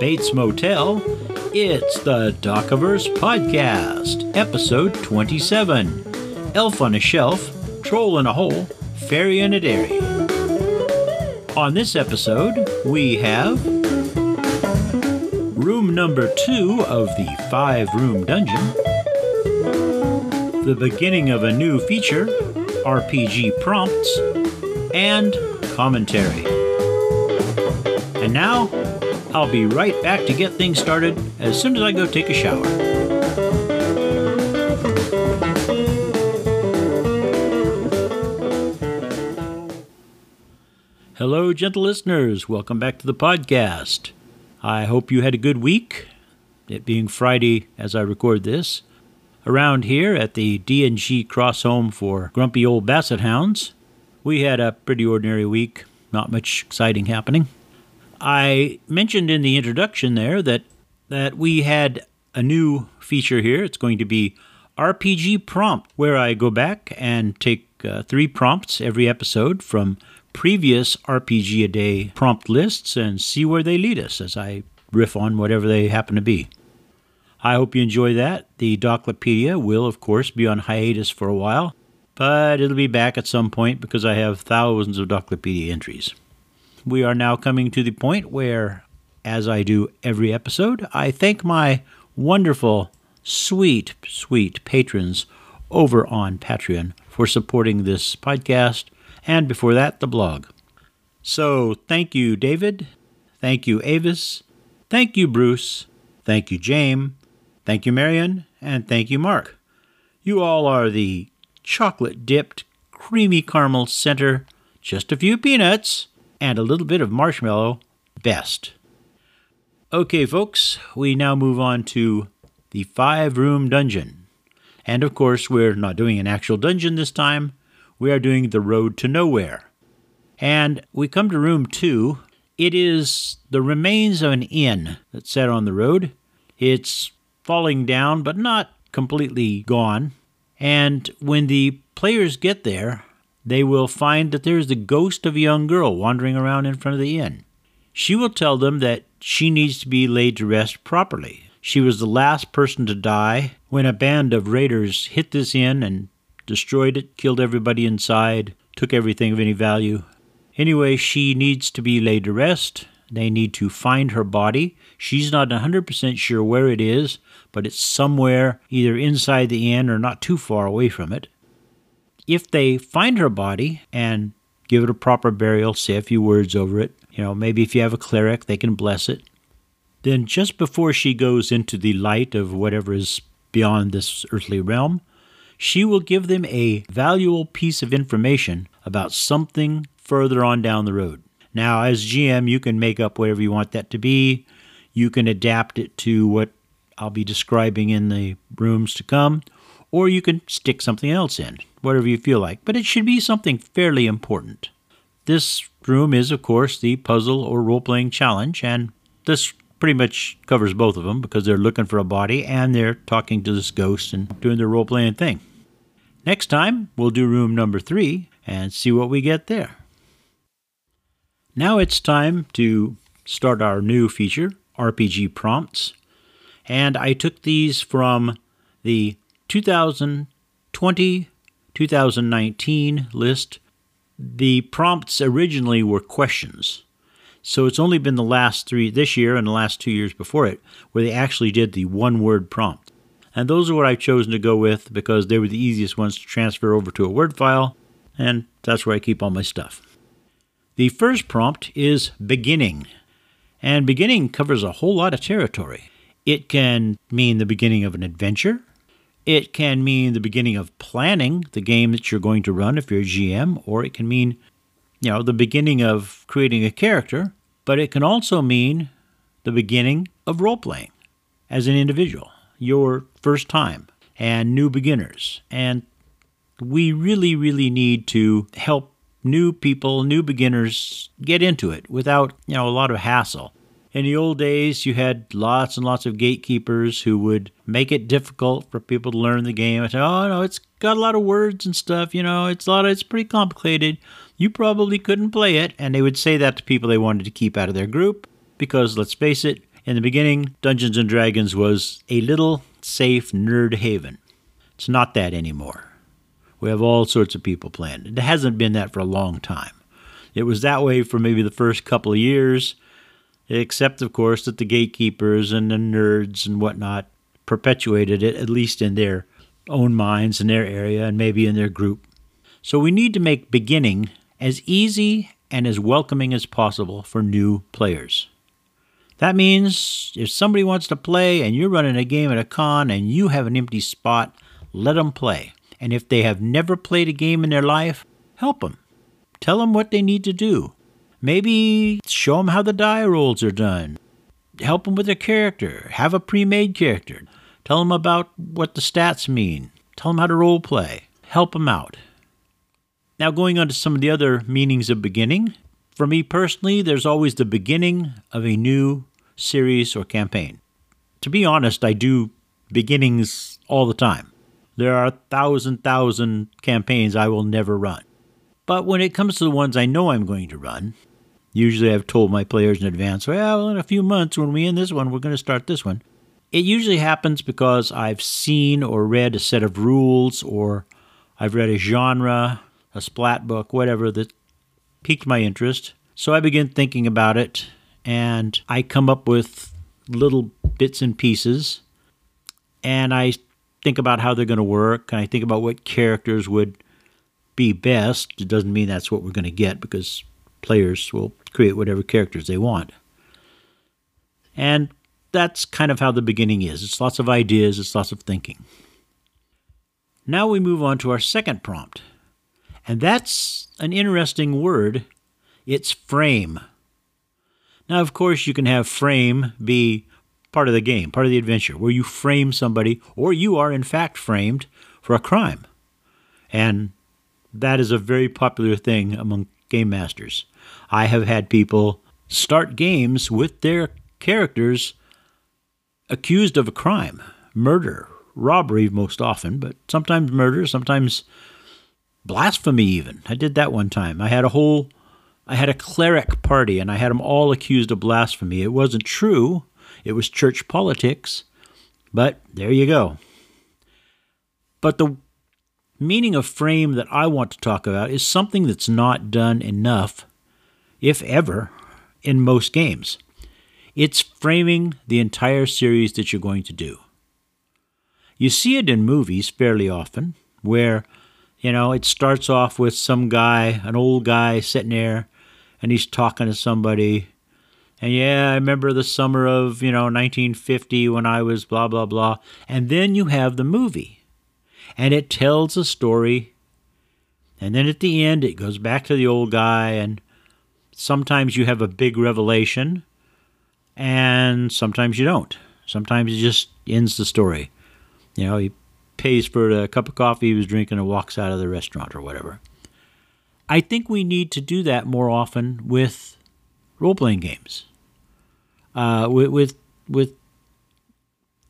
Bates Motel, it's the Docaverse Podcast, episode 27 Elf on a Shelf, Troll in a Hole, Fairy in a Dairy. On this episode, we have room number two of the five room dungeon, the beginning of a new feature, RPG prompts, and commentary. And now, I'll be right back to get things started as soon as I go take a shower. Hello, gentle listeners. Welcome back to the podcast. I hope you had a good week, it being Friday as I record this. Around here at the D&G Cross Home for Grumpy Old Basset Hounds, we had a pretty ordinary week, not much exciting happening. I mentioned in the introduction there that that we had a new feature here. It's going to be RPG prompt, where I go back and take uh, three prompts every episode from previous RPG a day prompt lists and see where they lead us as I riff on whatever they happen to be. I hope you enjoy that. The Doclopedia will, of course, be on hiatus for a while, but it'll be back at some point because I have thousands of Doclopedia entries. We are now coming to the point where, as I do every episode, I thank my wonderful, sweet, sweet patrons over on Patreon for supporting this podcast, and before that, the blog. So, thank you, David. Thank you, Avis. Thank you, Bruce. Thank you, James. Thank you, Marion, and thank you, Mark. You all are the chocolate dipped, creamy caramel center, just a few peanuts, and a little bit of marshmallow best. Okay, folks, we now move on to the five room dungeon. And of course, we're not doing an actual dungeon this time, we are doing the road to nowhere. And we come to room two. It is the remains of an inn that's set on the road. It's falling down, but not completely gone. And when the players get there, they will find that there's the ghost of a young girl wandering around in front of the inn. She will tell them that she needs to be laid to rest properly. She was the last person to die when a band of raiders hit this inn and destroyed it, killed everybody inside, took everything of any value. Anyway, she needs to be laid to rest. They need to find her body. She's not 100% sure where it is, but it's somewhere either inside the inn or not too far away from it. If they find her body and give it a proper burial, say a few words over it, you know, maybe if you have a cleric, they can bless it. Then, just before she goes into the light of whatever is beyond this earthly realm, she will give them a valuable piece of information about something further on down the road. Now, as GM, you can make up whatever you want that to be. You can adapt it to what I'll be describing in the rooms to come, or you can stick something else in, whatever you feel like. But it should be something fairly important. This room is, of course, the puzzle or role playing challenge, and this pretty much covers both of them because they're looking for a body and they're talking to this ghost and doing their role playing thing. Next time, we'll do room number three and see what we get there. Now it's time to start our new feature, RPG prompts. And I took these from the 2020 2019 list. The prompts originally were questions. So it's only been the last three, this year and the last two years before it, where they actually did the one word prompt. And those are what I've chosen to go with because they were the easiest ones to transfer over to a Word file, and that's where I keep all my stuff. The first prompt is beginning, and beginning covers a whole lot of territory. It can mean the beginning of an adventure. It can mean the beginning of planning the game that you're going to run if you're a GM, or it can mean, you know, the beginning of creating a character, but it can also mean the beginning of role playing as an individual, your first time, and new beginners. And we really, really need to help new people, new beginners get into it without, you know, a lot of hassle. In the old days, you had lots and lots of gatekeepers who would make it difficult for people to learn the game. I say, "Oh no, it's got a lot of words and stuff. You know, it's a lot. Of, it's pretty complicated. You probably couldn't play it." And they would say that to people they wanted to keep out of their group. because let's face it, in the beginning, Dungeons and Dragons was a little safe nerd haven. It's not that anymore. We have all sorts of people playing. It hasn't been that for a long time. It was that way for maybe the first couple of years, except, of course, that the gatekeepers and the nerds and whatnot perpetuated it, at least in their own minds, in their area, and maybe in their group. So we need to make beginning as easy and as welcoming as possible for new players. That means if somebody wants to play and you're running a game at a con and you have an empty spot, let them play. And if they have never played a game in their life, help them. Tell them what they need to do. Maybe show them how the die rolls are done. Help them with their character. Have a pre made character. Tell them about what the stats mean. Tell them how to role play. Help them out. Now, going on to some of the other meanings of beginning. For me personally, there's always the beginning of a new series or campaign. To be honest, I do beginnings all the time. There are a thousand, thousand campaigns I will never run. But when it comes to the ones I know I'm going to run, usually I've told my players in advance, well, in a few months when we end this one, we're going to start this one. It usually happens because I've seen or read a set of rules or I've read a genre, a splat book, whatever that piqued my interest. So I begin thinking about it and I come up with little bits and pieces and I think about how they're going to work and I think about what characters would be best. It doesn't mean that's what we're going to get because players will create whatever characters they want. And that's kind of how the beginning is. It's lots of ideas, it's lots of thinking. Now we move on to our second prompt. And that's an interesting word. It's frame. Now, of course, you can have frame be part of the game, part of the adventure, where you frame somebody, or you are in fact framed for a crime. And that is a very popular thing among game masters. I have had people start games with their characters accused of a crime, murder, robbery most often, but sometimes murder, sometimes blasphemy even. I did that one time. I had a whole I had a cleric party and I had them all accused of blasphemy. It wasn't true, it was church politics. But there you go. But the meaning of frame that I want to talk about is something that's not done enough, if ever, in most games. It's framing the entire series that you're going to do. You see it in movies fairly often, where, you know, it starts off with some guy, an old guy sitting there, and he's talking to somebody, and yeah, I remember the summer of, you know, 1950 when I was blah, blah, blah. And then you have the movie, and it tells a story. And then at the end, it goes back to the old guy, and sometimes you have a big revelation, and sometimes you don't. Sometimes it just ends the story. You know, he pays for a cup of coffee he was drinking and walks out of the restaurant or whatever. I think we need to do that more often with role playing games, uh, with, with with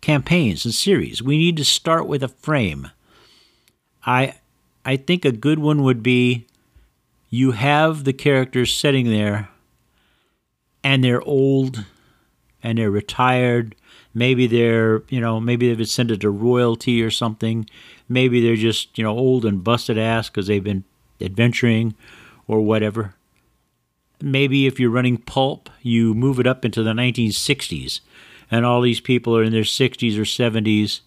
campaigns and series. We need to start with a frame. I I think a good one would be you have the characters sitting there and they're old and they're retired. Maybe they're, you know, maybe they've ascended to royalty or something. Maybe they're just, you know, old and busted ass because they've been adventuring or whatever maybe if you're running pulp, you move it up into the 1960s, and all these people are in their 60s or 70s,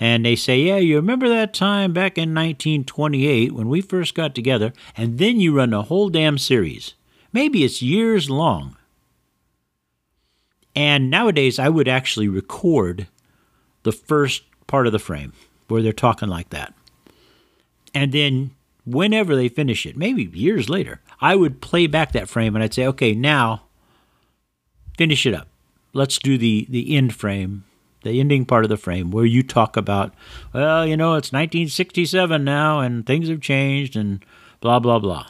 and they say, Yeah, you remember that time back in 1928 when we first got together? And then you run the whole damn series. Maybe it's years long. And nowadays, I would actually record the first part of the frame where they're talking like that. And then whenever they finish it, maybe years later, I would play back that frame and I'd say, okay, now finish it up. Let's do the, the end frame, the ending part of the frame where you talk about, well, you know, it's 1967 now and things have changed and blah, blah, blah.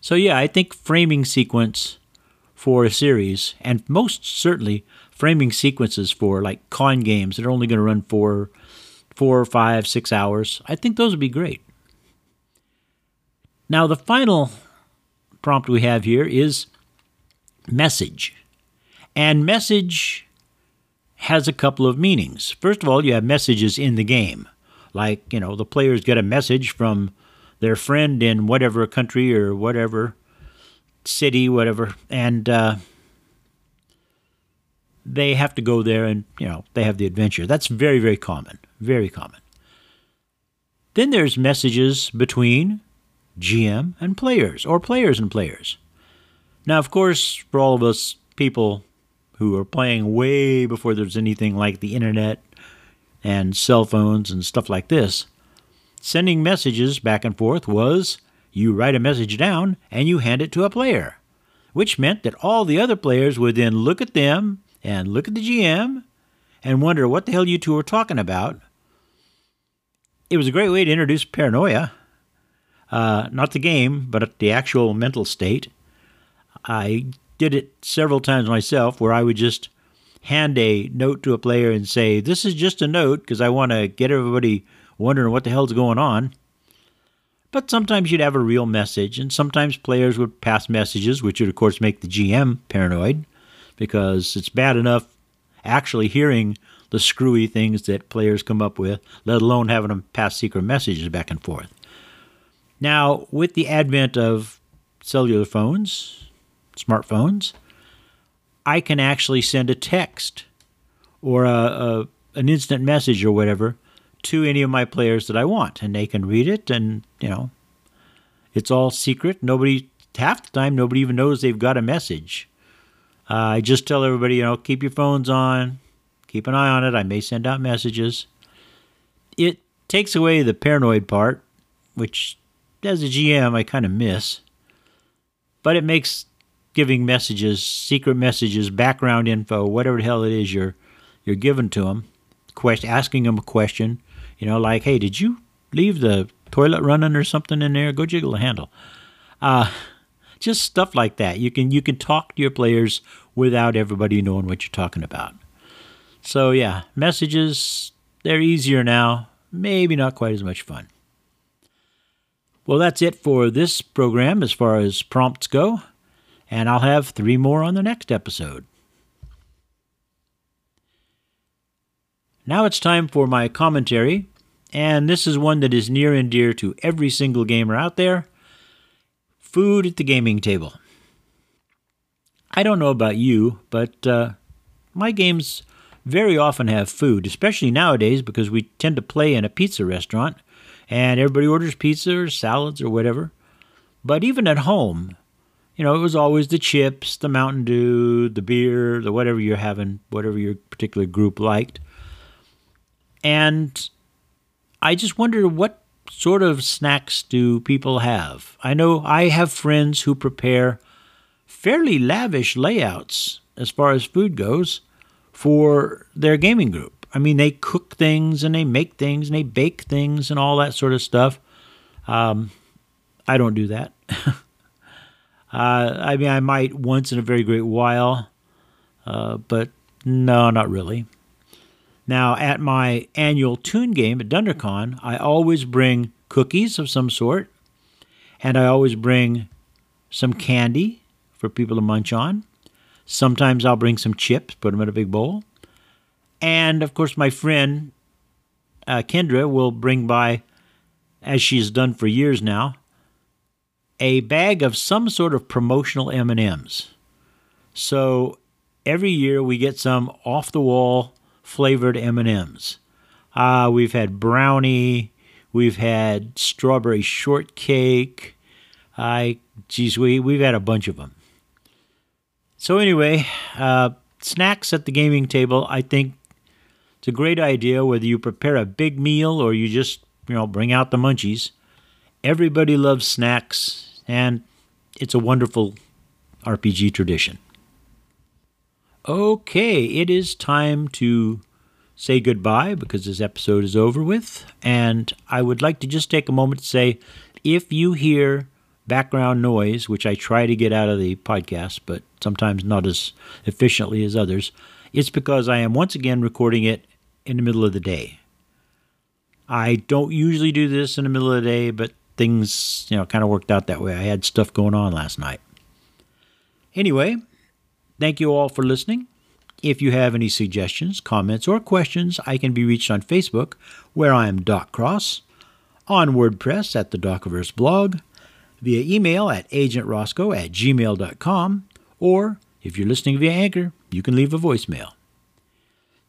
So, yeah, I think framing sequence for a series, and most certainly framing sequences for like con games that are only going to run for four, five, six hours, I think those would be great. Now, the final prompt we have here is message. And message has a couple of meanings. First of all, you have messages in the game. Like, you know, the players get a message from their friend in whatever country or whatever city, whatever, and uh, they have to go there and, you know, they have the adventure. That's very, very common. Very common. Then there's messages between GM and players, or players and players. Now, of course, for all of us people who are playing way before there's anything like the internet and cell phones and stuff like this, sending messages back and forth was you write a message down and you hand it to a player, which meant that all the other players would then look at them and look at the GM and wonder what the hell you two were talking about. It was a great way to introduce paranoia. Uh, not the game, but the actual mental state. I did it several times myself where I would just hand a note to a player and say, This is just a note because I want to get everybody wondering what the hell's going on. But sometimes you'd have a real message, and sometimes players would pass messages, which would, of course, make the GM paranoid because it's bad enough actually hearing the screwy things that players come up with, let alone having them pass secret messages back and forth. Now, with the advent of cellular phones, smartphones, I can actually send a text or a, a, an instant message or whatever to any of my players that I want, and they can read it, and you know, it's all secret. Nobody half the time nobody even knows they've got a message. Uh, I just tell everybody, you know, keep your phones on, keep an eye on it. I may send out messages. It takes away the paranoid part, which as a GM I kind of miss, but it makes giving messages, secret messages, background info, whatever the hell it is you're you're giving to them, asking them a question, you know, like, hey, did you leave the toilet running or something in there? Go jiggle the handle. Uh, just stuff like that. You can you can talk to your players without everybody knowing what you're talking about. So yeah, messages they're easier now. Maybe not quite as much fun. Well, that's it for this program as far as prompts go, and I'll have three more on the next episode. Now it's time for my commentary, and this is one that is near and dear to every single gamer out there food at the gaming table. I don't know about you, but uh, my games very often have food, especially nowadays because we tend to play in a pizza restaurant and everybody orders pizza or salads or whatever. But even at home, you know, it was always the chips, the Mountain Dew, the beer, the whatever you're having, whatever your particular group liked. And I just wonder what sort of snacks do people have? I know I have friends who prepare fairly lavish layouts as far as food goes for their gaming group. I mean, they cook things and they make things and they bake things and all that sort of stuff. Um, I don't do that. uh, I mean, I might once in a very great while, uh, but no, not really. Now, at my annual Toon game at DunDraCon, I always bring cookies of some sort, and I always bring some candy for people to munch on. Sometimes I'll bring some chips, put them in a big bowl. And of course, my friend uh, Kendra will bring by, as she's done for years now, a bag of some sort of promotional M&Ms. So every year we get some off the wall flavored M&Ms. Uh, we've had brownie, we've had strawberry shortcake. I, geez, we we've had a bunch of them. So anyway, uh, snacks at the gaming table. I think it's a great idea whether you prepare a big meal or you just you know bring out the munchies. Everybody loves snacks, and it's a wonderful RPG tradition. Okay, it is time to say goodbye because this episode is over with. And I would like to just take a moment to say if you hear background noise, which I try to get out of the podcast, but sometimes not as efficiently as others, it's because I am once again recording it in the middle of the day. I don't usually do this in the middle of the day, but things, you know, kind of worked out that way. I had stuff going on last night. Anyway, Thank you all for listening. If you have any suggestions, comments, or questions, I can be reached on Facebook, where I am Doc Cross, on WordPress at the Docverse blog, via email at agentroscoe at gmail.com, or if you're listening via Anchor, you can leave a voicemail.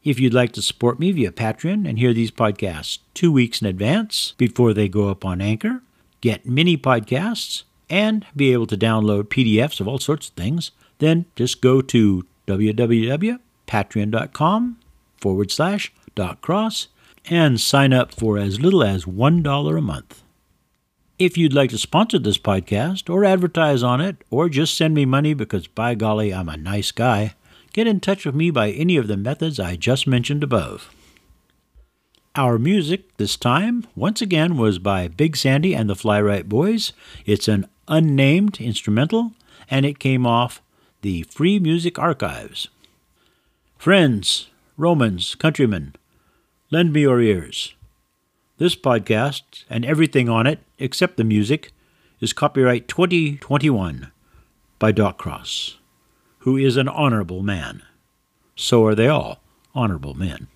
If you'd like to support me via Patreon and hear these podcasts two weeks in advance before they go up on Anchor, get mini podcasts, and be able to download PDFs of all sorts of things, then just go to www.patreon.com forward slash doc cross and sign up for as little as $1 a month. If you'd like to sponsor this podcast or advertise on it or just send me money because by golly I'm a nice guy, get in touch with me by any of the methods I just mentioned above. Our music this time, once again, was by Big Sandy and the Fly-Rite Boys. It's an unnamed instrumental, and it came off the Free Music Archives. Friends, Romans, countrymen, lend me your ears. This podcast and everything on it, except the music, is copyright 2021 by Doc Cross, who is an honorable man. So are they all honorable men.